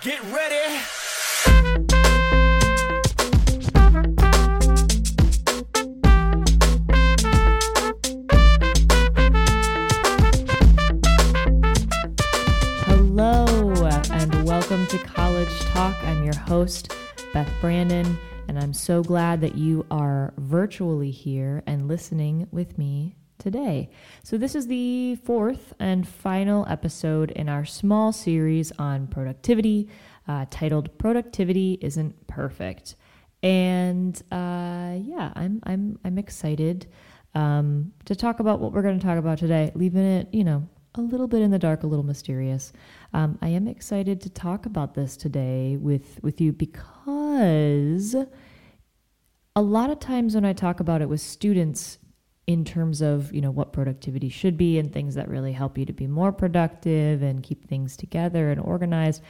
Get ready. Hello, and welcome to College Talk. I'm your host, Beth Brandon, and I'm so glad that you are virtually here and listening with me today. So, this is the fourth and final episode in our small series on productivity uh, titled Productivity Isn't Perfect. And uh, yeah, I'm, I'm, I'm excited um, to talk about what we're going to talk about today, leaving it, you know, a little bit in the dark, a little mysterious. Um, I am excited to talk about this today with with you because a lot of times when I talk about it with students in terms of you know what productivity should be and things that really help you to be more productive and keep things together and organized,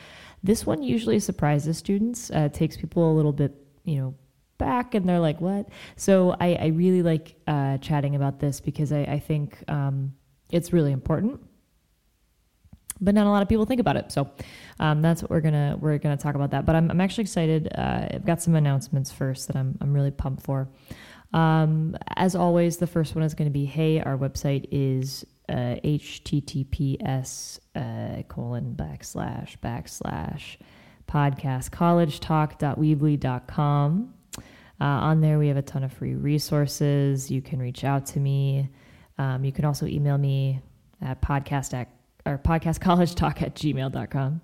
this one usually surprises students. Uh, takes people a little bit you know back and they're like what? So i, I really like uh, chatting about this because i, I think um, it's really important but not a lot of people think about it. So um, that's what we're gonna we're gonna talk about that. But I'm, I'm actually excited. Uh, I've got some announcements first that I'm I'm really pumped for. Um, as always, the first one is going to be Hey, our website is uh, https uh, colon backslash backslash podcast collegetalk.weebly.com. Uh, on there, we have a ton of free resources. You can reach out to me. Um, you can also email me at podcast at or podcastcollegetalk at gmail.com.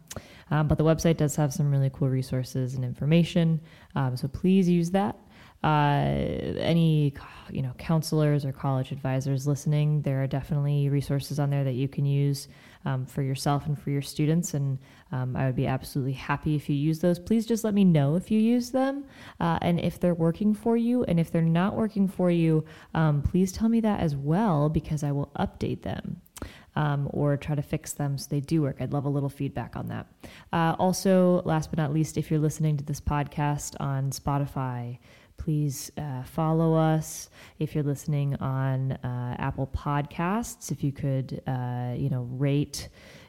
Um, but the website does have some really cool resources and information. Um, so please use that. Uh, any you know counselors or college advisors listening, there are definitely resources on there that you can use um, for yourself and for your students. And um, I would be absolutely happy if you use those. Please just let me know if you use them uh, and if they're working for you. And if they're not working for you, um, please tell me that as well because I will update them um, or try to fix them so they do work. I'd love a little feedback on that. Uh, also, last but not least, if you're listening to this podcast on Spotify, please uh, follow us. If you're listening on uh, Apple Podcasts, if you could, uh, you know, rate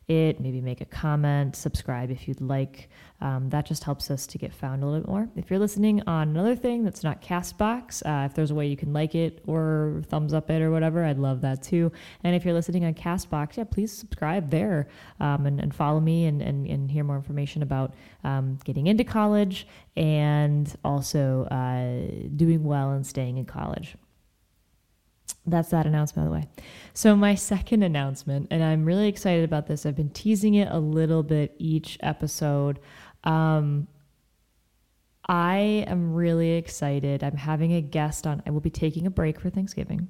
it, maybe make a comment, subscribe if you'd like. Um, that just helps us to get found a little bit more. If you're listening on another thing that's not Castbox, uh, if there's a way you can like it or thumbs up it or whatever, I'd love that too. And if you're listening on Castbox, yeah, please subscribe there um, and, and, follow me and, and, and, hear more information about um, getting into college and also uh, doing well and staying in college that's that announcement, by the way. So, my second announcement, and I'm really excited about this, I've been teasing it a little bit each episode. Um, I am really excited. I'm having a guest on. I will be taking a break for Thanksgiving.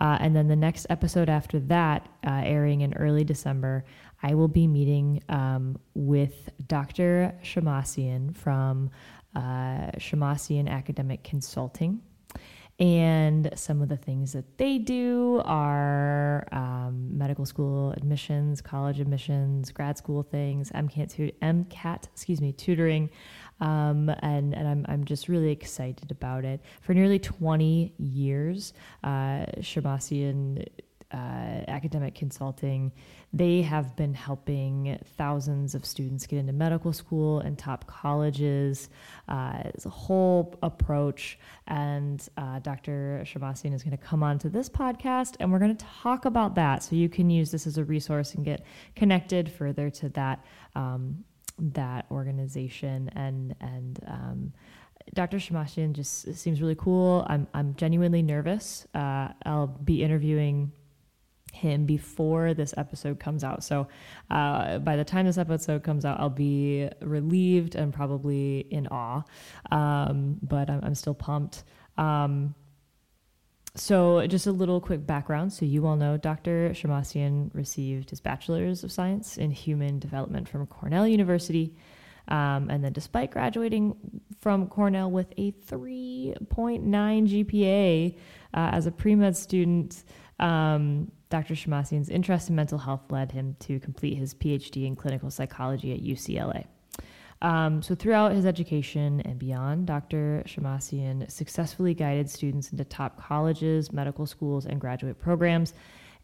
Uh, and then the next episode after that, uh, airing in early December, I will be meeting um, with Dr. Shemmassian from uh, Shemmassian Academic Consulting. And some of the things that they do are um, medical school admissions, college admissions, grad school things, MCAT, MCAT excuse me, tutoring. Um, and and I'm, I'm just really excited about it. For nearly 20 years, uh, Shemmassian uh, academic consulting, they have been helping thousands of students get into medical school and top colleges. Uh, it's a whole approach. And uh, Dr. Shemmassian is going to come on to this podcast and we're going to talk about that. So you can use this as a resource and get connected further to that. Um, that organization and and um, Dr. Shemmassian just seems really cool. I'm I'm genuinely nervous. Uh, I'll be interviewing him before this episode comes out. So uh, by the time this episode comes out, I'll be relieved and probably in awe. Um, but I'm, I'm, still pumped. Um, so just a little quick background. So you all know Dr. Shemmassian received his bachelor's of science in human development from Cornell University. Um, and then, despite graduating from Cornell with a 3.9 GPA uh, as a pre med student, um, Dr. Shemmassian's interest in mental health led him to complete his PhD in clinical psychology at UCLA. Um, so, throughout his education and beyond, Dr. Shemmassian successfully guided students into top colleges, medical schools, and graduate programs.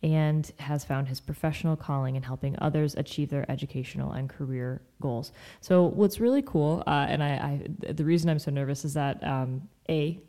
and has found his professional calling in helping others achieve their educational and career goals. So, what's really cool, uh, and I, I, the reason I'm so nervous is that um, a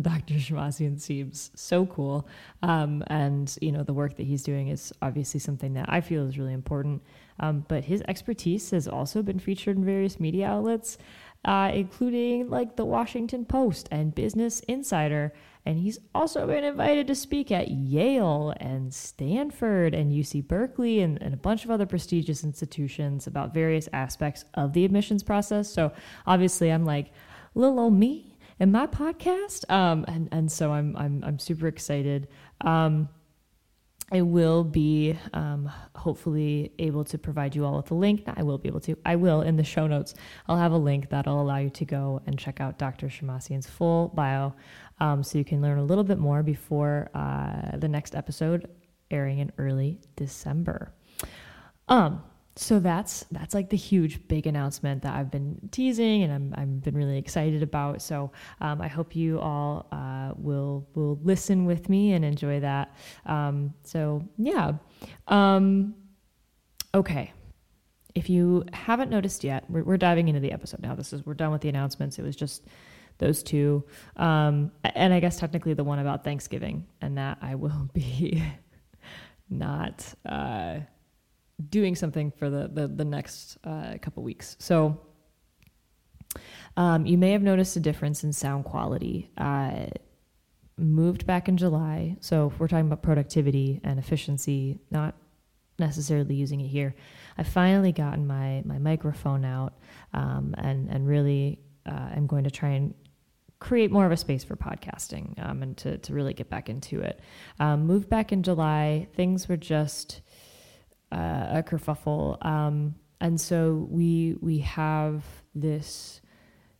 Dr. Shemmassian seems so cool, um, and you know the work that he's doing is obviously something that I feel is really important. Um, but his expertise has also been featured in various media outlets, uh, including like the Washington Post and Business Insider. And he's also been invited to speak at Yale and Stanford and UC Berkeley and, and, a bunch of other prestigious institutions about various aspects of the admissions process. So obviously, I'm like, little old me in my podcast. Um, and, and so I'm, I'm, I'm super excited. Um, I will be um, hopefully able to provide you all with a link. I will be able to. I will in the show notes. I'll have a link that'll allow you to go and check out Dr. Shemmassian's full bio, um, so you can learn a little bit more before uh, the next episode airing in early December. Um, so that's that's like the huge big announcement that I've been teasing and I'm I've been really excited about. So um, I hope you all uh, will will listen with me and enjoy that. Um, so yeah, um, okay. If you haven't noticed yet, we're, we're diving into the episode now. This is we're done with the announcements. It was just those two, um, and I guess technically the one about Thanksgiving, and that I will be not. Uh, doing something for the the, the next uh, couple weeks. So um, you may have noticed a difference in sound quality. Uh, moved back in July, so if we're talking about productivity and efficiency, not necessarily using it here. I finally gotten my my microphone out, um, and and really uh, I'm going to try and create more of a space for podcasting um, and to to really get back into it. Um, moved back in July, things were just uh, a kerfuffle. Um, and so we we have this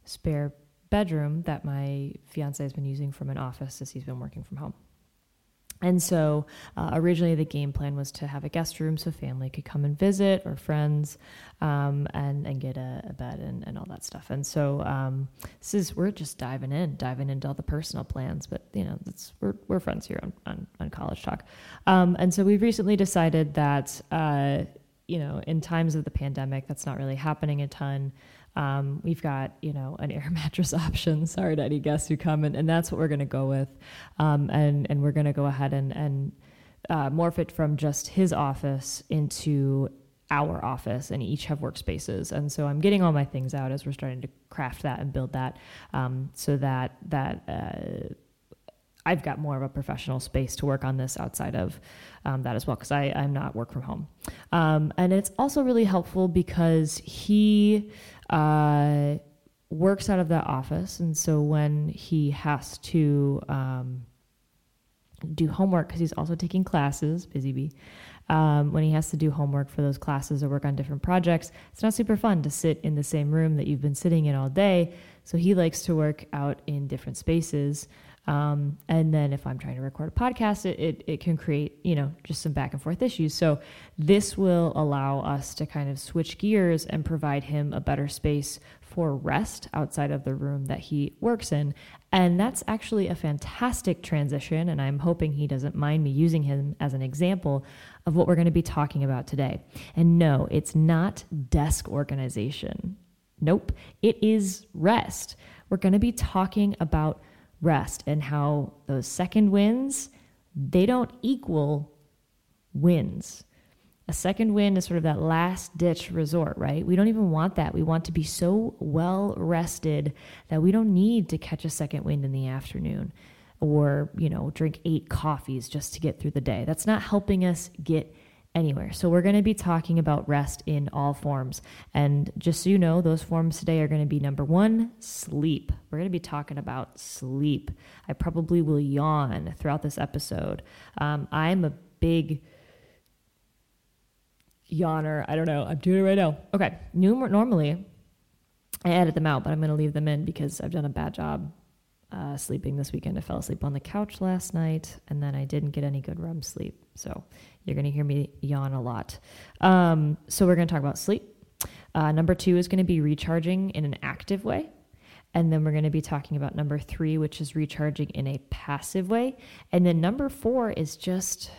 spare bedroom that my fiance has been using from an office as he's been working from home. And so uh, originally the game plan was to have a guest room so family could come and visit or friends um, and, and get a, a bed and, and all that stuff. And so um, this is, we're just diving in, diving into all the personal plans, but you know, that's, we're, we're friends here on, on, on College Talk. Um, and so we've recently decided that, uh, you know, in times of the pandemic, that's not really happening a ton. Um, we've got, you know, an air mattress option. Sorry to any guests who come, and, and that's what we're going to go with. Um, and, and we're going to go ahead and, and uh, morph it from just his office into our office and each have workspaces and so i'm getting all my things out as we're starting to craft that and build that um, so that that uh, I've got more of a professional space to work on this outside of um, that as well because I'm not work from home. Um, and it's also really helpful because he uh, works out of that office. And so when he has to um, do homework, because he's also taking classes, busy bee, um, when he has to do homework for those classes or work on different projects, it's not super fun to sit in the same room that you've been sitting in all day. So he likes to work out in different spaces. Um, and then if I'm trying to record a podcast, it, it, it, can create, you know, just some back and forth issues. So this will allow us to kind of switch gears and provide him a better space for rest outside of the room that he works in. And that's actually a fantastic transition. And I'm hoping he doesn't mind me using him as an example of what we're going to be talking about today. And no, it's not desk organization. Nope, it is rest. We're going to be talking about rest and how those second wins they don't equal wins. A second win is sort of that last ditch resort right? We don't even want that. We want to be so well rested that we don't need to catch a second wind in the afternoon or you know drink eight coffees just to get through the day. That's not helping us get anywhere. So we're going to be talking about rest in all forms. And just so you know, those forms today are going to be number one, sleep. We're going to be talking about sleep. I probably will yawn throughout this episode. Um, I'm a big yawner. I don't know. I'm doing it right now. Okay. normally, I edit them out, but I'm going to leave them in because I've done a bad job uh, sleeping this weekend. I fell asleep on the couch last night, and then I didn't get any good REM sleep. So you're going to hear me yawn a lot. Um, so we're going to talk about sleep. Uh, number two is going to be recharging in an active way. And then we're going to be talking about number three, which is recharging in a passive way. And then number four is just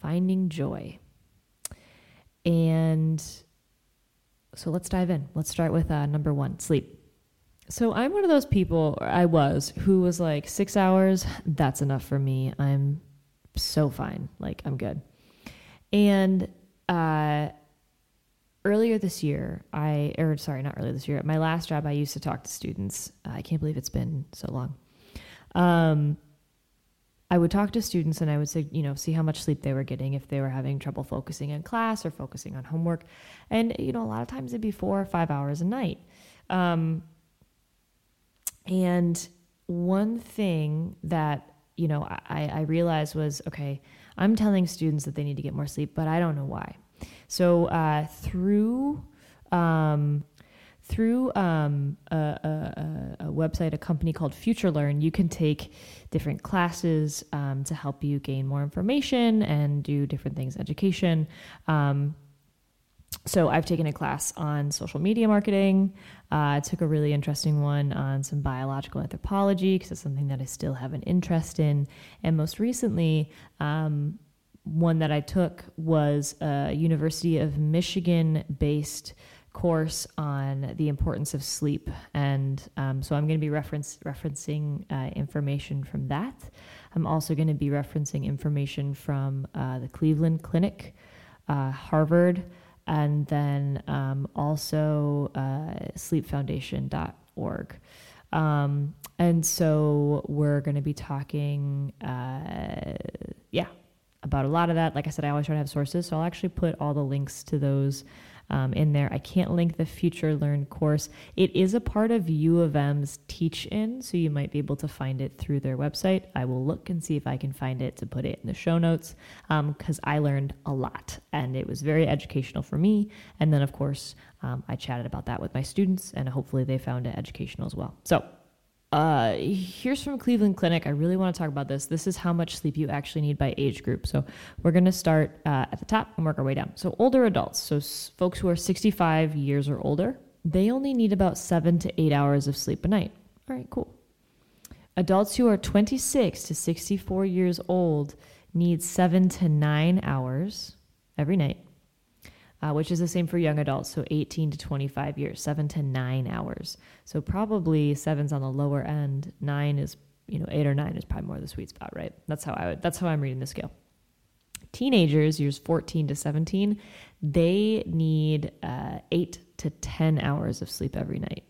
finding joy. And so let's dive in. Let's start with uh, number one sleep. So I'm one of those people, I was, who was like, six hours, that's enough for me. I'm so fine. Like, I'm good. And uh, earlier this year, I, or sorry, not earlier this year, my last job, I used to talk to students. I can't believe it's been so long. Um, I would talk to students and I would say, you know, see how much sleep they were getting if they were having trouble focusing in class or focusing on homework. And, you know, a lot of times it'd be four or five hours a night. Um, and one thing that, you know, I, I realized was okay, I'm telling students that they need to get more sleep, but I don't know why. So uh, through um, through um, a, a, a, website, a company called FutureLearn, you can take different classes um, to help you gain more information and do different things, education. Um, so I've taken a class on social media marketing. Uh, I took a really interesting one on some biological anthropology because it's something that I still have an interest in. And most recently, um, one that I took was a University of Michigan based course on the importance of sleep, and um, so I'm going to be reference, referencing uh, information from that. I'm also going to be referencing information from uh, the Cleveland Clinic, uh, Harvard, and then um, also uh, sleepfoundation.org. Um, and so we're going to be talking, uh, yeah, about a lot of that. Like I said, I always try to have sources, so I'll actually put all the links to those um, in there. I can't link the FutureLearn course. It is a part of U of M's Teach In, so you might be able to find it through their website. I will look and see if I can find it to put it in the show notes because um, I learned a lot and it was very educational for me. And then, of course, um, I chatted about that with my students and hopefully they found it educational as well. So, uh, here's from Cleveland Clinic. I really want to talk about this. This is how much sleep you actually need by age group. So we're going to start uh, at the top and work our way down. So older adults, so s- folks who are 65 years or older, they only need about seven to eight hours of sleep a night. All right, cool. Adults who are 26 to 64 years old need seven to nine hours every night uh, which is the same for young adults, so 18 to 25 years, seven to nine hours. So probably seven's on the lower end. Nine is, you know, eight or nine is probably more the sweet spot, right? That's how I would. That's how I'm reading the scale. Teenagers, years 14 to 17, they need uh, eight to 10 hours of sleep every night.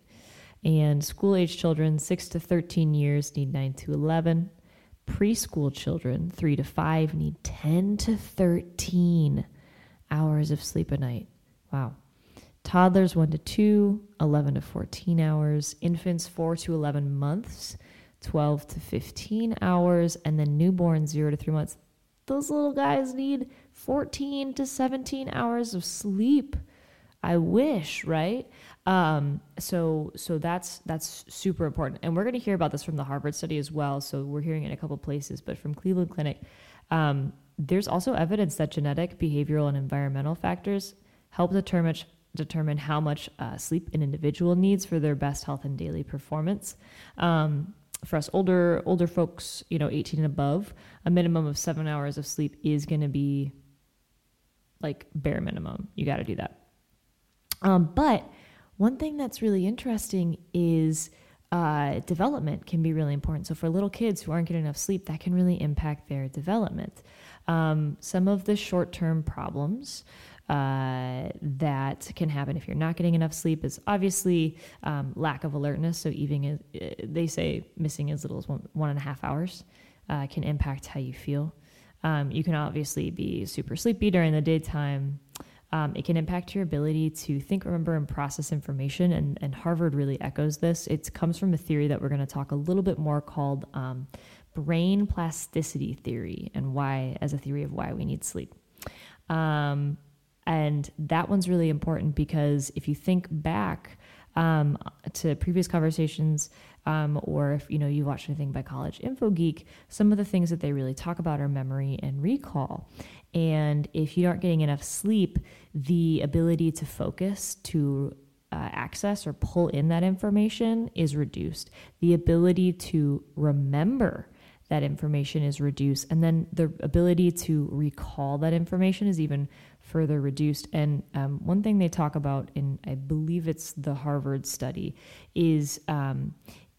And school age children, 6 to 13 years, need 9 to 11. Preschool children, 3 to 5, need 10 to 13 hours of sleep a night. Wow. Toddlers 1 to 2, 11 to 14 hours. Infants 4 to 11 months, 12 to 15 hours. And then newborns 0 to 3 months. Those little guys need 14 to 17 hours of sleep. I wish, right? Um, so so that's that's super important, and we're going to hear about this from the Harvard study as well. So we're hearing it in a couple places, but from Cleveland Clinic, um, there's also evidence that genetic, behavioral, and environmental factors help determine determine how much uh, sleep an individual needs for their best health and daily performance. Um, for us older older folks, you know, 18 and above, a minimum of seven hours of sleep is going to be like bare minimum. You got to do that. Um, but one thing that's really interesting is uh, development can be really important. So for little kids who aren't getting enough sleep, that can really impact their development. Um, some of the short term problems uh, that can happen if you're not getting enough sleep is obviously um, lack of alertness. So, even uh, they say missing as little as one, one and a half hours uh, can impact how you feel. Um, you can obviously be super sleepy during the daytime. Um, it can impact your ability to think, remember, and process information. And, and Harvard really echoes this. It comes from a theory that we're going to talk a little bit more called um, brain plasticity theory and why, as a theory of why we need sleep. Um, and that one's really important because if you think back um, to previous conversations, um, or if you know you watched anything by College Info Geek, some of the things that they really talk about are memory and recall. And if you aren't getting enough sleep, the ability to focus, to uh, access or pull in that information is reduced. The ability to remember that information is reduced. And then the ability to recall that information is even further reduced. And um, one thing they talk about in, I believe it's the Harvard study, is um,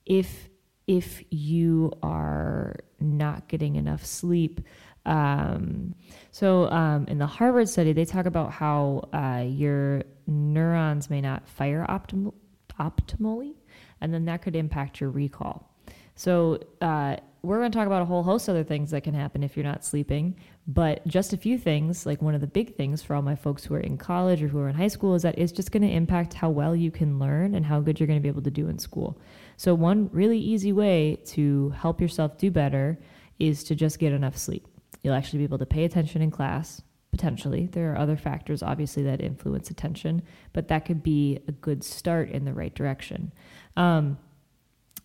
if if you are not getting enough sleep. Um, so um, in the Harvard study, they talk about how uh, your neurons may not fire optim- optimally, and then that could impact your recall. So uh, we're going to talk about a whole host of other things that can happen if you're not sleeping. But just a few things, like one of the big things for all my folks who are in college or who are in high school, is that it's just going to impact how well you can learn and how good you're going to be able to do in school. So, one really easy way to help yourself do better is to just get enough sleep. You'll actually be able to pay attention in class, potentially. There are other factors, obviously, that influence attention, but that could be a good start in the right direction. Um,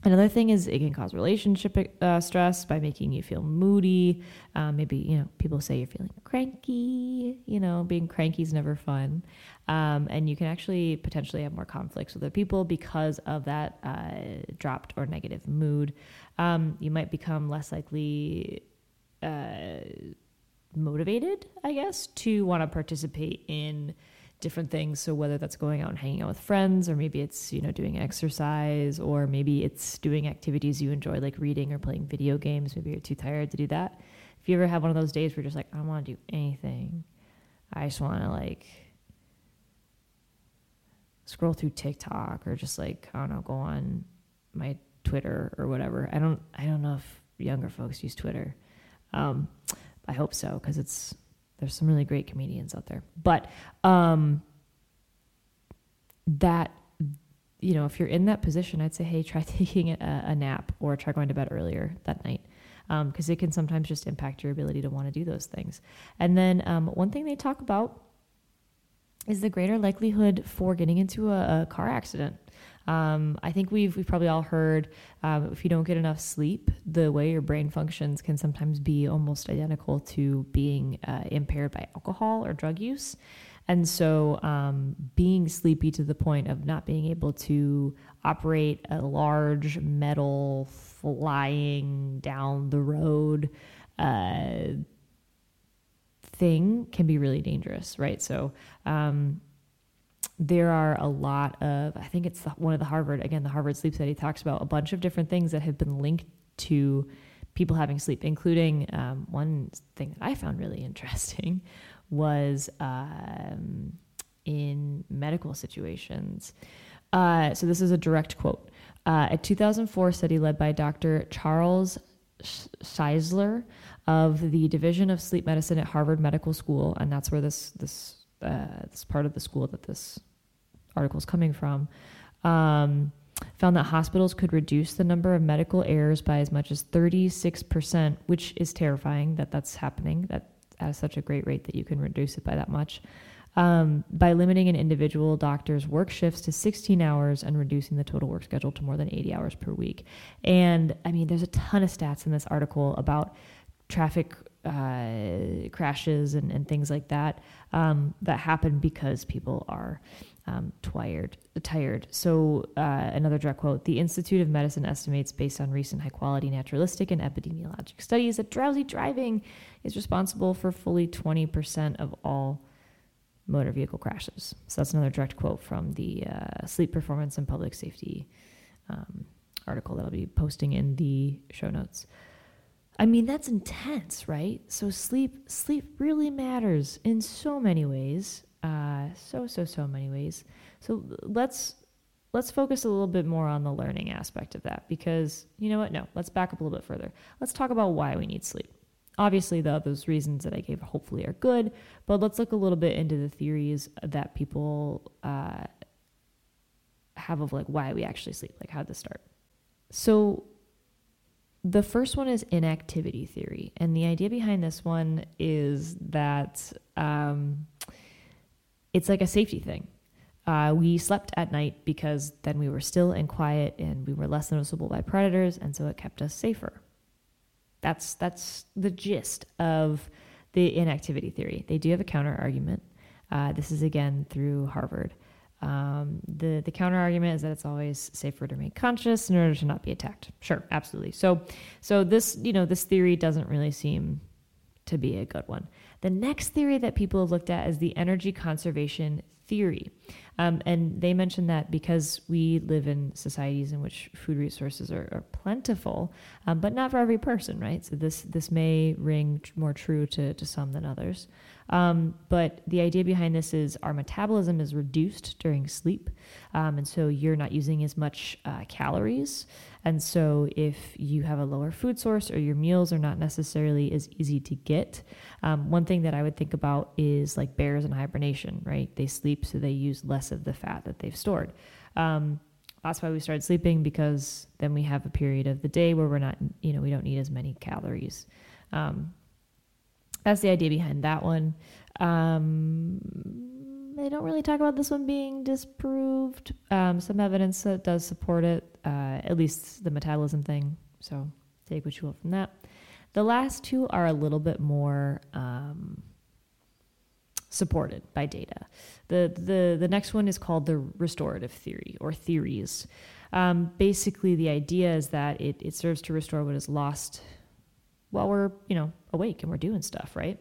Another thing is it can cause relationship uh, stress by making you feel moody. Um, maybe, you know, people say you're feeling cranky. You know, being cranky is never fun. Um, and you can actually potentially have more conflicts with other people because of that uh, dropped or negative mood. Um, you might become less likely uh, motivated, I guess, to want to participate in different things. So whether that's going out and hanging out with friends, or maybe it's you know doing exercise, or maybe it's doing activities you enjoy like reading or playing video games. Maybe you're too tired to do that. If you ever have one of those days where you're just like, I don't want to do anything, I just want to like scroll through TikTok or just like I don't know, go on my Twitter or whatever. I don't I don't know if younger folks use Twitter. Um, I hope so because it's there's some really great comedians out there. But um, that, you know, if you're in that position, I'd say, hey, try taking a, a nap or try going to bed earlier that night because um, it can sometimes just impact your ability to want to do those things. And then um, one thing they talk about is the greater likelihood for getting into a, a car accident. Um, I think we've we've probably all heard um, if you don't get enough sleep, the way your brain functions can sometimes be almost identical to being uh, impaired by alcohol or drug use. And so, um, being sleepy to the point of not being able to operate a large metal flying down the road uh, thing can be really dangerous, right? So, um, there are a lot of, I think it's one of the Harvard, again, the Harvard sleep study talks about a bunch of different things that have been linked to people having sleep, including um, one thing that I found really interesting was um, in medical situations. Uh, so this is a direct quote. Uh, a 2004 study led by Dr. Charles Czeisler of the Division of Sleep Medicine at Harvard Medical School, and that's where this this uh, this part of the school that this article is coming from, um, found that hospitals could reduce the number of medical errors by as much as 36%, which is terrifying that that's happening that at such a great rate that you can reduce it by that much. Um, by limiting an individual doctor's work shifts to 16 hours and reducing the total work schedule to more than 80 hours per week. And I mean, there's a ton of stats in this article about traffic uh, crashes and, and things like that um, that happen because people are um, tired. Tired. So uh, another direct quote: "The Institute of Medicine estimates, based on recent high-quality naturalistic and epidemiologic studies, that drowsy driving is responsible for fully 20% of all motor vehicle crashes." So that's another direct quote from the uh, Sleep Performance and Public Safety um, article that I'll be posting in the show notes. I mean, that's intense, right? So sleep sleep really matters in so many ways. Uh, so so so many ways. So let's let's focus a little bit more on the learning aspect of that because you know what? No, let's back up a little bit further. Let's talk about why we need sleep. Obviously, the those reasons that I gave hopefully are good, but let's look a little bit into the theories that people uh, have of like why we actually sleep, like how to start. So the first one is inactivity theory. And the idea behind this one is that um, it's like a safety thing. Uh, we slept at night because then we were still and quiet and we were less noticeable by predators, and so it kept us safer. That's, that's the gist of the inactivity theory. They do have a counter argument. Uh, this is again through Harvard. Um, the the counter argument is that it's always safer to remain conscious in order to not be attacked. Sure, absolutely. So so this you know this theory doesn't really seem to be a good one. The next theory that people have looked at is the energy conservation theory. Um, and they mentioned that because we live in societies in which food resources are, are plentiful, um, but not for every person, right? So this this may ring more true to, to some than others. Um, but the idea behind this is our metabolism is reduced during sleep, um, and so you're not using as much uh, calories. And so, if you have a lower food source or your meals are not necessarily as easy to get, um, one thing that I would think about is like bears in hibernation, right? They sleep, so they use less of the fat that they've stored. Um, that's why we started sleeping because then we have a period of the day where we're not, you know, we don't need as many calories. Um, that's the idea behind that one. Um, they don't really talk about this one being disproved. Um, some evidence that does support it, uh, at least the metabolism thing. So take what you will from that. The last two are a little bit more um, supported by data. The, the, the next one is called the restorative theory or theories. Um, basically, the idea is that it, it serves to restore what is lost while we're, you know, awake and we're doing stuff, right?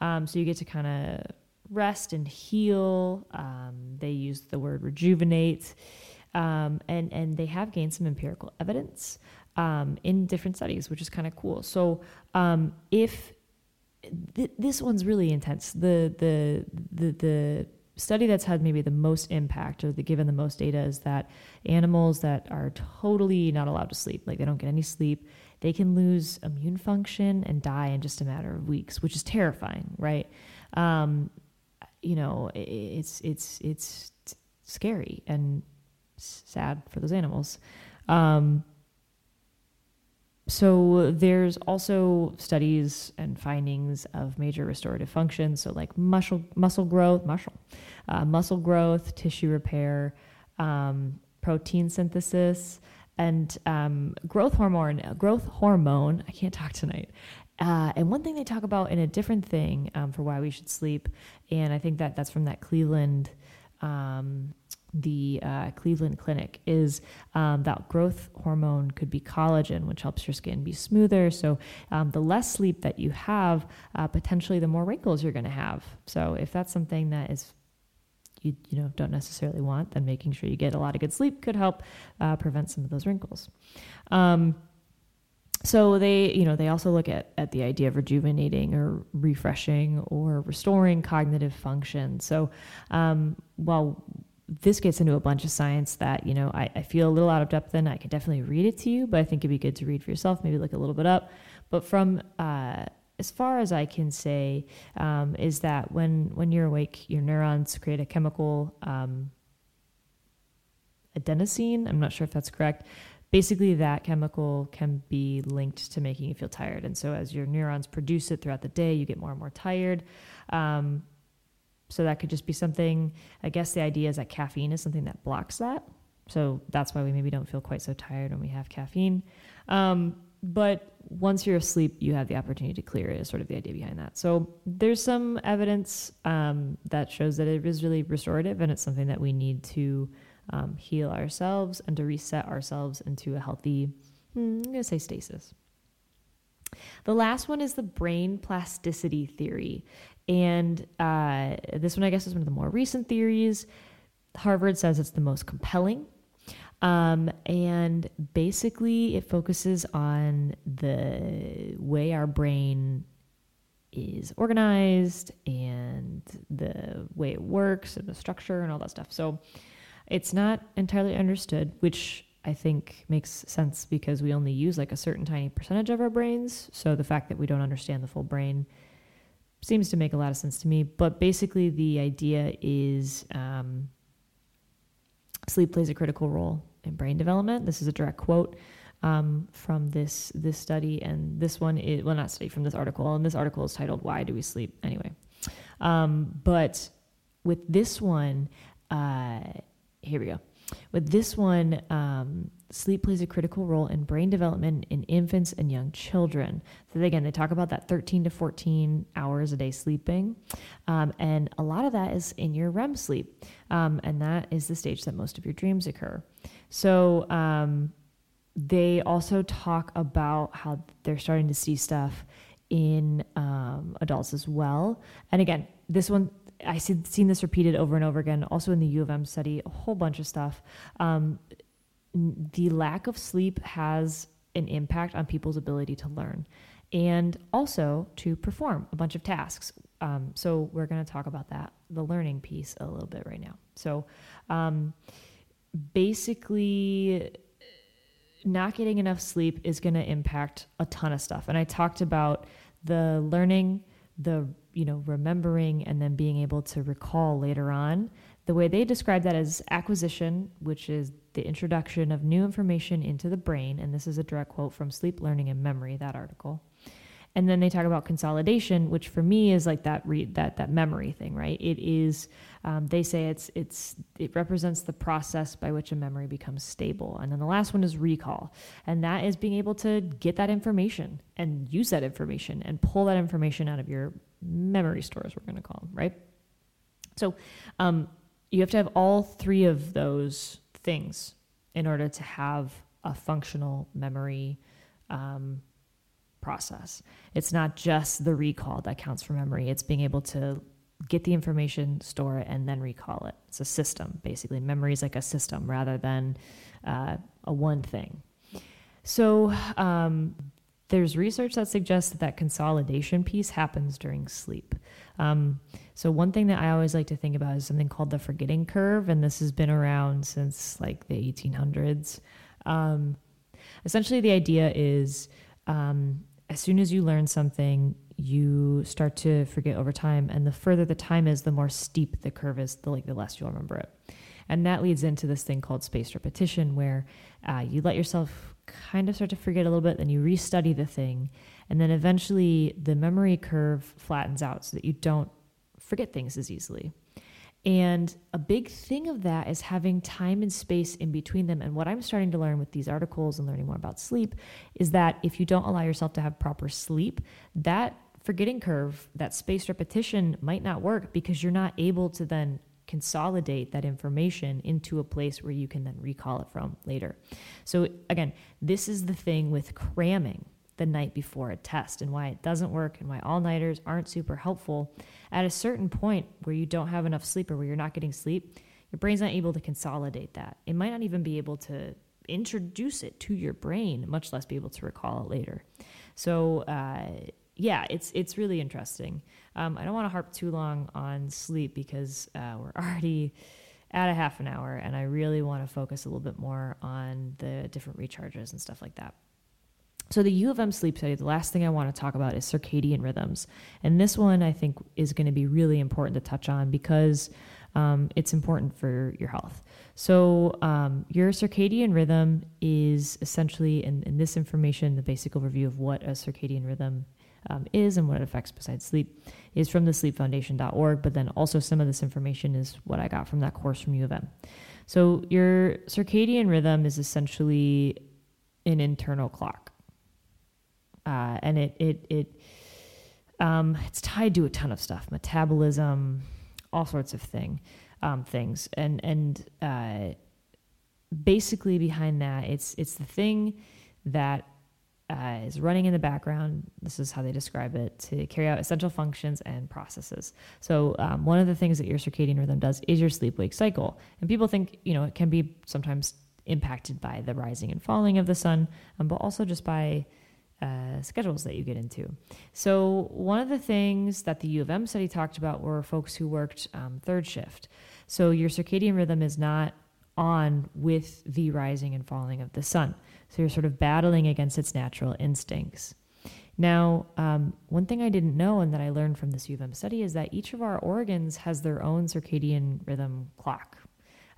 Um, so you get to kind of rest and heal. Um, they use the word rejuvenate, um, and and they have gained some empirical evidence um, in different studies, which is kind of cool. So um, if th- this one's really intense, the the the the study that's had maybe the most impact or the given the most data is that animals that are totally not allowed to sleep, like they don't get any sleep, they can lose immune function and die in just a matter of weeks, which is terrifying, right? Um, you know, it's it's it's scary and sad for those animals. Um, so there's also studies and findings of major restorative functions, so like muscle muscle growth, muscle uh, muscle growth, tissue repair, um, protein synthesis, and um, growth hormone. Growth hormone. I can't talk tonight. Uh, and one thing they talk about in a different thing um, for why we should sleep, and I think that that's from that Cleveland, um, the uh, Cleveland Clinic, is um, that growth hormone could be collagen, which helps your skin be smoother. So um, the less sleep that you have, uh, potentially the more wrinkles you're going to have. So if that's something that is you you know don't necessarily want, then making sure you get a lot of good sleep could help uh, prevent some of those wrinkles. Um, so they you know they also look at, at the idea of rejuvenating or refreshing or restoring cognitive function so um, while this gets into a bunch of science that you know I, I feel a little out of depth in i could definitely read it to you but i think it'd be good to read for yourself maybe look a little bit up but from uh, as far as i can say um, is that when when you're awake your neurons create a chemical um, adenosine. I'm not sure if that's correct. Basically that chemical can be linked to making you feel tired. And so as your neurons produce it throughout the day you get more and more tired. Um, so that could just be something. I guess the idea is that caffeine is something that blocks that. So that's why we maybe don't feel quite so tired when we have caffeine. Um, but once you're asleep you have the opportunity to clear it is sort of the idea behind that so there's some evidence um, that shows that it is really restorative and it's something that we need to um, heal ourselves and to reset ourselves into a healthy, hmm, I'm going to say stasis. The last one is the brain plasticity theory. And uh, this one, I guess, is one of the more recent theories. Harvard says it's the most compelling. Um, and basically, it focuses on the way our brain is organized and the way it works and the structure and all that stuff. So, it's not entirely understood, which I think makes sense because we only use like a certain tiny percentage of our brains. So the fact that we don't understand the full brain seems to make a lot of sense to me. But basically, the idea is um, sleep plays a critical role in brain development. This is a direct quote um, from this this study, and this one is well, not study from this article. And this article is titled "Why Do We Sleep?" Anyway, um, but with this one. Uh, here we go. With this one, um, sleep plays a critical role in brain development in infants and young children. So, again, they talk about that 13 to 14 hours a day sleeping. Um, and a lot of that is in your REM sleep. Um, and that is the stage that most of your dreams occur. So, um, they also talk about how they're starting to see stuff in um, adults as well. And again, this one I see seen this repeated over and over again. Also in the U of M study, a whole bunch of stuff. Um, the lack of sleep has an impact on people's ability to learn and also to perform a bunch of tasks. Um, so we're going to talk about that, the learning piece, a little bit right now. So um, basically, not getting enough sleep is going to impact a ton of stuff. And I talked about the learning, the you know remembering, and then being able to recall later on. The way they describe that as acquisition, which is the introduction of new information into the brain, and this is a direct quote from Sleep Learning and Memory, that article. And then they talk about consolidation, which for me is like that that that memory thing, right? It is. Um, they say it's it's it represents the process by which a memory becomes stable. And then the last one is recall, and that is being able to get that information and use that information and pull that information out of your memory stores. We're going to call them, right? So um, you have to have all three of those things in order to have a functional memory. Um, process. It's not just the recall that counts for memory, it's being able to get the information, store it, and then recall it. It's a system, basically. Memory is like a system rather than uh, a one thing. So, um, there's research that suggests that that consolidation piece happens during sleep. Um, so one thing that I always like to think about is something called the forgetting curve, and this has been around since like the 1800s. Um, essentially, the idea is um, as soon as you learn something, you start to forget over time. And the further the time is, the more steep the curve is, the like the less you'll remember it. And that leads into this thing called spaced repetition, where uh, you let yourself kind of start to forget a little bit, then you restudy the thing, and then eventually the memory curve flattens out so that you don't forget things as easily. And a big thing of that is having time and space in between them. And what I'm starting to learn with these articles and learning more about sleep is that if you don't allow yourself to have proper sleep, that forgetting curve, that spaced repetition might not work because you're not able to then consolidate that information into a place where you can then recall it from later. So, again, this is the thing with cramming the night before a test and why it doesn't work and why all nighters aren't super helpful. At a certain point where you don't have enough sleep or where you're not getting sleep, your brain's not able to consolidate that. It might not even be able to introduce it to your brain, much less be able to recall it later. So, uh, yeah, it's it's really interesting. Um, I don't want to harp too long on sleep because uh, we're already at a half an hour, and I really want to focus a little bit more on the different recharges and stuff like that. So, the U of M sleep study, the last thing I want to talk about is circadian rhythms. And this one I think is going to be really important to touch on because um, it's important for your health. So, um, your circadian rhythm is essentially, in, in, this information, the basic overview of what a circadian rhythm um, is and what it affects besides sleep is from the sleepfoundation.org. But then also, some of this information is what I got from that course from U of M. So, your circadian rhythm is essentially an internal clock uh, and it it it um, it's tied to a ton of stuff, metabolism, all sorts of thing um, things, and and uh, basically behind that, it's it's the thing that uh, is running in the background. This is how they describe it to carry out essential functions and processes. So, um, one of the things that your circadian rhythm does is your sleep wake cycle. And people think, you know, it can be sometimes impacted by the rising and falling of the sun, um, but also just by uh, schedules that you get into. So, one of the things that the U of M study talked about were folks who worked um, third shift. So, your circadian rhythm is not on with the rising and falling of the sun. So, you're sort of battling against its natural instincts. Now, um, one thing I didn't know and that I learned from this U of M study is that each of our organs has their own circadian rhythm clock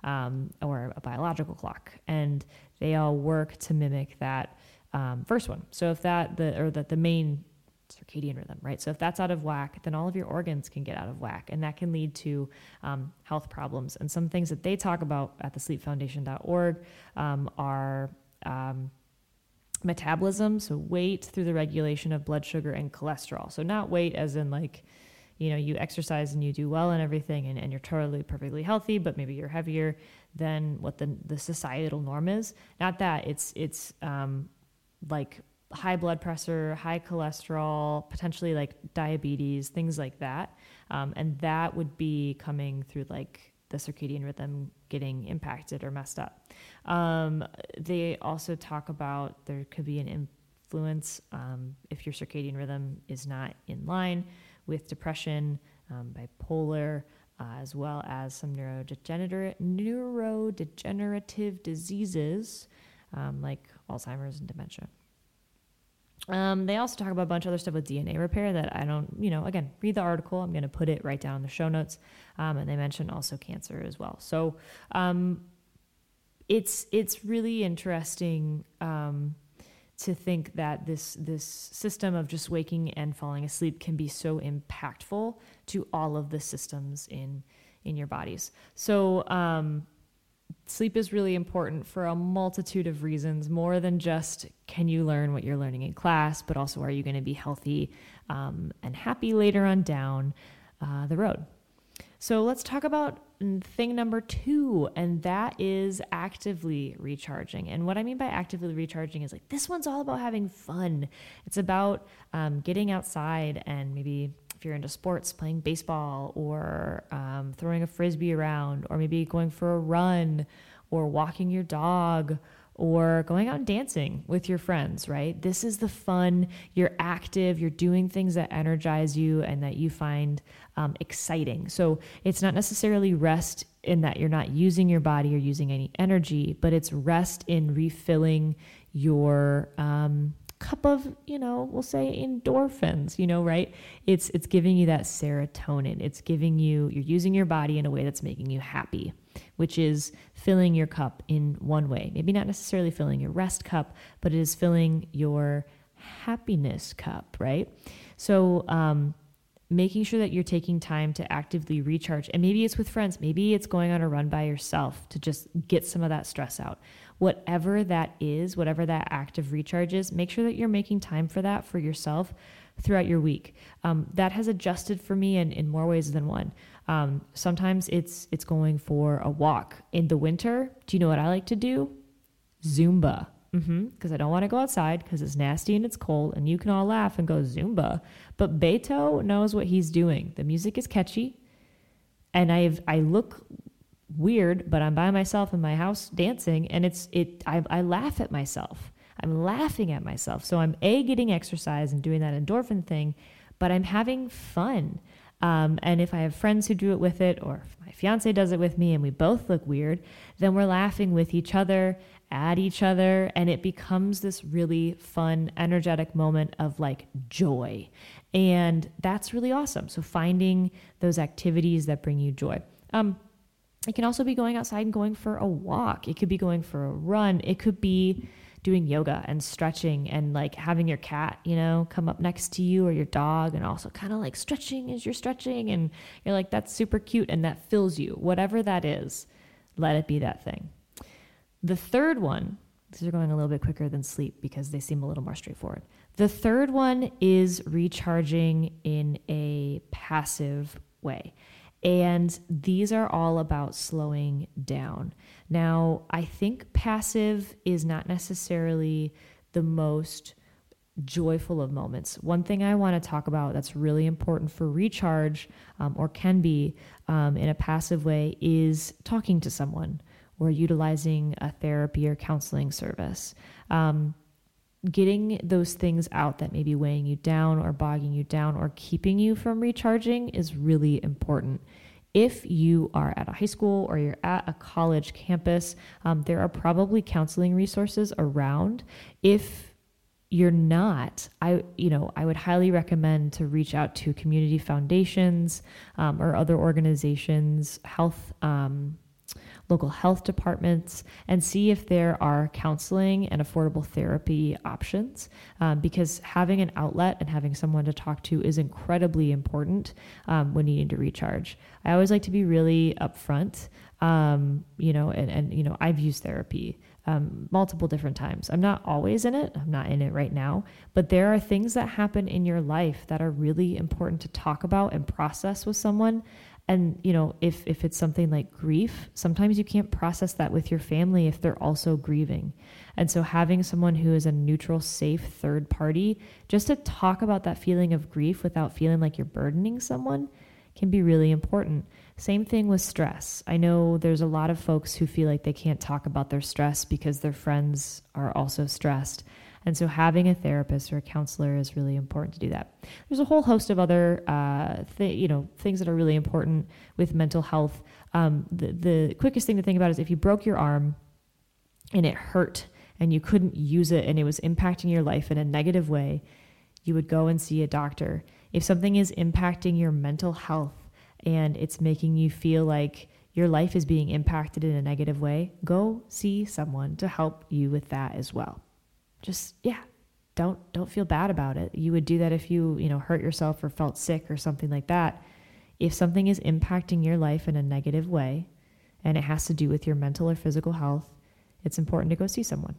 um, or a biological clock, and they all work to mimic that um, first one. So if that the or that the main circadian rhythm, right? So if that's out of whack, then all of your organs can get out of whack, and that can lead to um, health problems. And some things that they talk about at the sleepfoundation.org um, are um, metabolism, so weight through the regulation of blood sugar and cholesterol. So not weight as in like, you know, you exercise and you do well and everything and, and you're totally perfectly healthy, but maybe you're heavier than what the, the societal norm is. Not that it's, it's um, like high blood pressure, high cholesterol, potentially like diabetes, things like that. Um, and that would be coming through like the circadian rhythm getting impacted or messed up. Um, they also talk about there could be an influence um, if your circadian rhythm is not in line with depression, um, bipolar, uh, as well as some neurodegenerative, neurodegenerative diseases um, like Alzheimer's and dementia. Um, they also talk about a bunch of other stuff with DNA repair that I don't, you know, again, read the article. I'm going to put it right down in the show notes. Um, and they mention also cancer as well. So um, it's it's really interesting um, to think that this this system of just waking and falling asleep can be so impactful to all of the systems in in your bodies. So um, sleep is really important for a multitude of reasons, more than just can you learn what you're learning in class, but also are you going to be healthy um, and happy later on down uh, the road. So let's talk about thing number two, and that is actively recharging. And what I mean by actively recharging is like this one's all about having fun. It's about um, getting outside and maybe if you're into sports, playing baseball or um, throwing a frisbee around, or maybe going for a run or walking your dog or going out and dancing with your friends, right? This is the fun. You're active, you're doing things that energize you and that you find um, exciting. So it's not necessarily rest in that you're not using your body or using any energy, but it's rest in refilling your um, cup of, you know, we'll say endorphins, you know, right? It's it's giving you that serotonin. It's giving you you're using your body in a way that's making you happy, which is filling your cup in one way. Maybe not necessarily filling your rest cup, but it is filling your happiness cup, right? So, um, making sure that you're taking time to actively recharge. And maybe it's with friends, maybe it's going on a run by yourself to just get some of that stress out whatever that is, whatever that act of recharge is, make sure that you're making time for that for yourself throughout your week. Um, that has adjusted for me in, in more ways than one. Um, sometimes it's it's going for a walk in the winter. Do you know what I like to do? Zumba. Because mm-hmm, I don't want to go outside because it's nasty and it's cold, and you can all laugh and go Zumba. But Beto knows what he's doing. The music is catchy, and I've I look weird, but I'm by myself in my house dancing, and it's it. I, I laugh at myself. I'm laughing at myself. So I'm a getting exercise and doing that endorphin thing, but I'm having fun. Um, and if I have friends who do it with it, or if my fiance does it with me, and we both look weird, then we're laughing with each other, at each other, and it becomes this really fun, energetic moment of like joy. And that's really awesome. So finding those activities that bring you joy. Um, it can also be going outside and going for a walk. It could be going for a run. It could be doing yoga and stretching and like having your cat, you know, come up next to you or your dog and also kind of like stretching as you're stretching and you're like that's super cute and that fills you. Whatever that is, let it be that thing. The third one, these are going a little bit quicker than sleep because they seem a little more straightforward. The third one is recharging in a passive way. And these are all about slowing down. Now, I think passive is not necessarily the most joyful of moments. One thing I want to talk about that's really important for recharge um, or can be um, in a passive way is talking to someone or utilizing a therapy or counseling service. Um, getting those things out that may be weighing you down or bogging you down or keeping you from recharging is really important. If you are at a high school or you're at a college campus, um, there are probably counseling resources around. If you're not, I you know I would highly recommend to reach out to community foundations um, or other organizations, health. Um, local health departments, and see if there are counseling and affordable therapy options. Um, because having an outlet and having someone to talk to is incredibly important um, when you need to recharge. I always like to be really upfront, um, you know, and, and, you know, I've used therapy um, multiple different times. I'm not always in it, I'm not in it right now, but there are things that happen in your life that are really important to talk about and process with someone. And you know, if if it's something like grief, sometimes you can't process that with your family if they're also grieving. And so having someone who is a neutral, safe third party just to talk about that feeling of grief without feeling like you're burdening someone can be really important. Same thing with stress. I know there's a lot of folks who feel like they can't talk about their stress because their friends are also stressed. And so having a therapist or a counselor is really important to do that. There's a whole host of other, uh, you know, things that are really important with mental health. Um, the, the quickest thing to think about is if you broke your arm and it hurt and you couldn't use it and it was impacting your life in a negative way, you would go and see a doctor. If something is impacting your mental health and it's making you feel like your life is being impacted in a negative way, go see someone to help you with that as well. Just yeah, don't don't feel bad about it. You would do that if you, you know, hurt yourself or felt sick or something like that. If something is impacting your life in a negative way and it has to do with your mental or physical health, it's important to go see someone.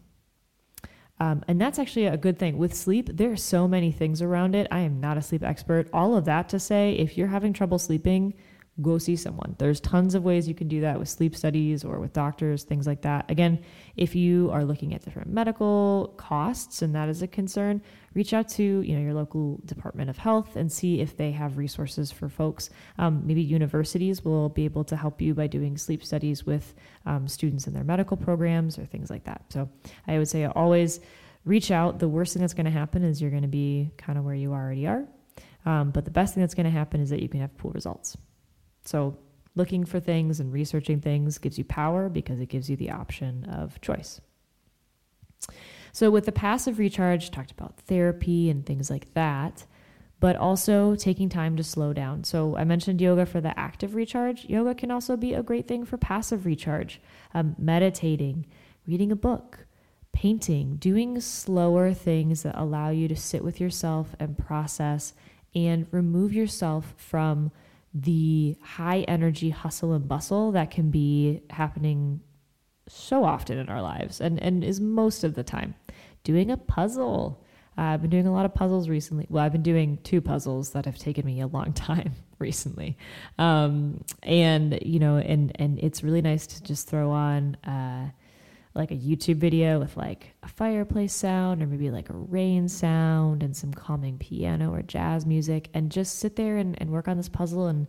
Um, and that's actually a good thing. With sleep, there are so many things around it. I am not a sleep expert. All of that to say, if you're having trouble sleeping, go see someone. There's tons of ways you can do that with sleep studies or with doctors, things like that. Again, if you are looking at different medical costs and that is a concern, reach out to you know your local Department of Health and see if they have resources for folks. Um, maybe universities will be able to help you by doing sleep studies with um, students in their medical programs or things like that. So I would say always reach out. The worst thing that's going to happen is you're going to be kind of where you already are. Um, but the best thing that's going to happen is that you can have pool results. So, looking for things and researching things gives you power because it gives you the option of choice. So, with the passive recharge, talked about therapy and things like that, but also taking time to slow down. So, I mentioned yoga for the active recharge. Yoga can also be a great thing for passive recharge. Um, meditating, reading a book, painting, doing slower things that allow you to sit with yourself and process and remove yourself from the high energy hustle and bustle that can be happening so often in our lives and, and is most of the time. Doing a puzzle. Uh, I've been doing a lot of puzzles recently. Well, I've been doing two puzzles that have taken me a long time recently. Um, and, you know, and, and it's really nice to just throw on, uh, like a YouTube video with like a fireplace sound or maybe like a rain sound and some calming piano or jazz music and just sit there and, and work on this puzzle and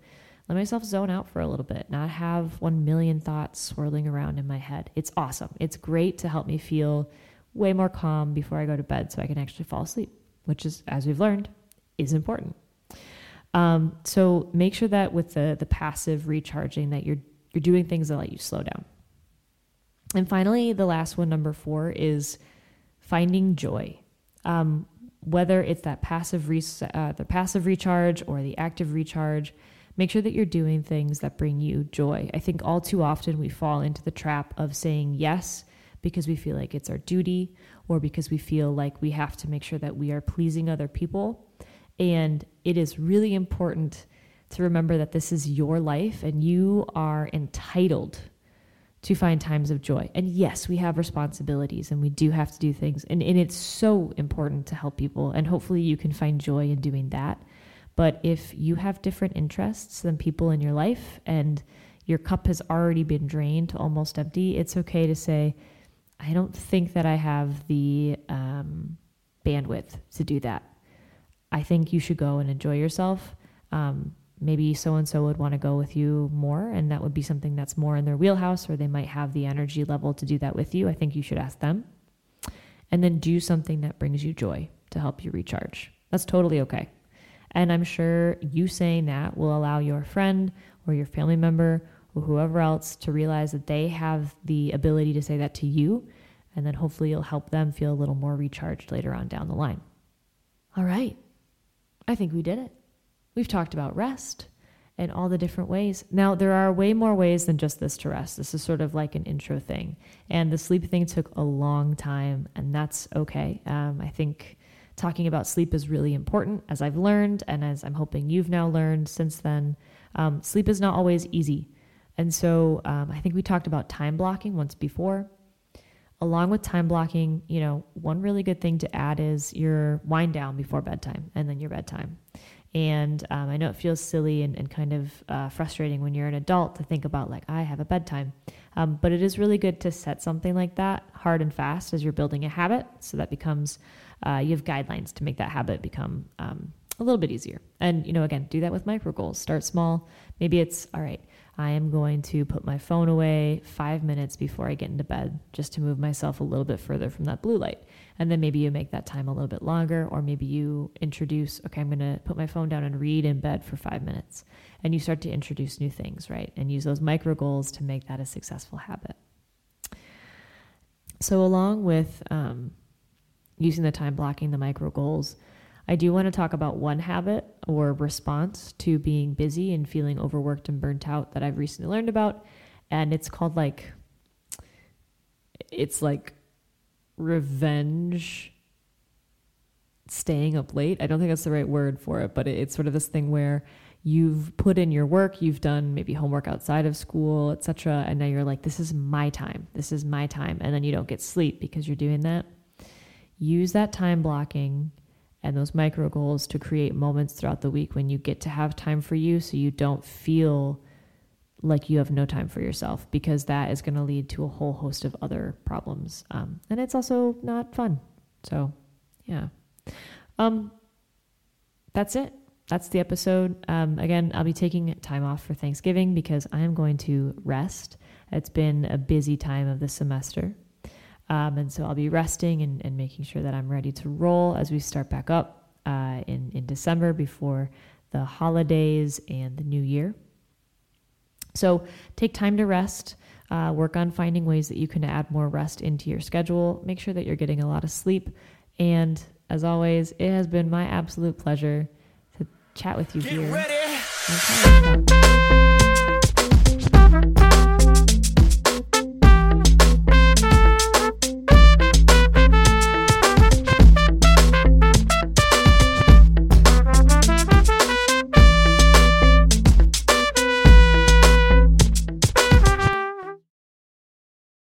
let myself zone out for a little bit, not have one million thoughts swirling around in my head. It's awesome. It's great to help me feel way more calm before I go to bed so I can actually fall asleep, which is, as we've learned, is important. Um, so make sure that with the the passive recharging that you're you're doing things that let you slow down. And finally, the last one, number four, is finding joy. Um, whether it's that passive re- uh, the passive recharge or the active recharge, make sure that you're doing things that bring you joy. I think all too often we fall into the trap of saying yes because we feel like it's our duty or because we feel like we have to make sure that we are pleasing other people. And it is really important to remember that this is your life and you are entitled to find times of joy. And yes, we have responsibilities and we do have to do things. And, and it's so important to help people. And hopefully you can find joy in doing that. But if you have different interests than people in your life and your cup has already been drained to almost empty, it's okay to say, I don't think that I have the um, bandwidth to do that. I think you should go and enjoy yourself. Um, maybe so and so would want to go with you more and that would be something that's more in their wheelhouse or they might have the energy level to do that with you i think you should ask them. And then do something that brings you joy to help you recharge. That's totally okay. And i'm sure you saying that will allow your friend or your family member or whoever else to realize that they have the ability to say that to you and then hopefully you'll help them feel a little more recharged later on down the line. All right. I think we did it We've talked about rest and all the different ways. Now, there are way more ways than just this to rest. This is sort of like an intro thing. And the sleep thing took a long time, and that's okay. Um, I think talking about sleep is really important, as I've learned, and as I'm hoping you've now learned since then. Um, sleep is not always easy. And so um, I think we talked about time blocking once before. Along with time blocking, you know, one really good thing to add is your wind down before bedtime and then your bedtime. And um, I know it feels silly and, and kind of uh, frustrating when you're an adult to think about, like, I have a bedtime. Um, but it is really good to set something like that hard and fast as you're building a habit. So that becomes, uh, you have guidelines to make that habit become um, a little bit easier. And, you know, again, do that with micro goals. Start small. Maybe it's, all right, I am going to put my phone away five minutes before I get into bed just to move myself a little bit further from that blue light. And then maybe you make that time a little bit longer, or maybe you introduce, okay, I'm going to put my phone down and read in bed for five minutes. And you start to introduce new things, right? And use those micro goals to make that a successful habit. So, along with um, using the time blocking, the micro goals, I do want to talk about one habit or response to being busy and feeling overworked and burnt out that I've recently learned about. And it's called like, it's like revenge staying up late. I don't think that's the right word for it, but it's sort of this thing where you've put in your work, you've done maybe homework outside of school, etc., and now you're like this is my time. This is my time and then you don't get sleep because you're doing that. Use that time blocking and those micro goals to create moments throughout the week when you get to have time for you so you don't feel like you have no time for yourself because that is going to lead to a whole host of other problems. Um, and it's also not fun. So, yeah. Um, that's it. That's the episode. Um, again, I'll be taking time off for Thanksgiving because I am going to rest. It's been a busy time of the semester. Um, and so I'll be resting and, and, making sure that I'm ready to roll as we start back up uh, in, in December before the holidays and the new year. So take time to rest. Uh, work on finding ways that you can add more rest into your schedule. Make sure that you're getting a lot of sleep. And as always, it has been my absolute pleasure to chat with you Get here. Ready.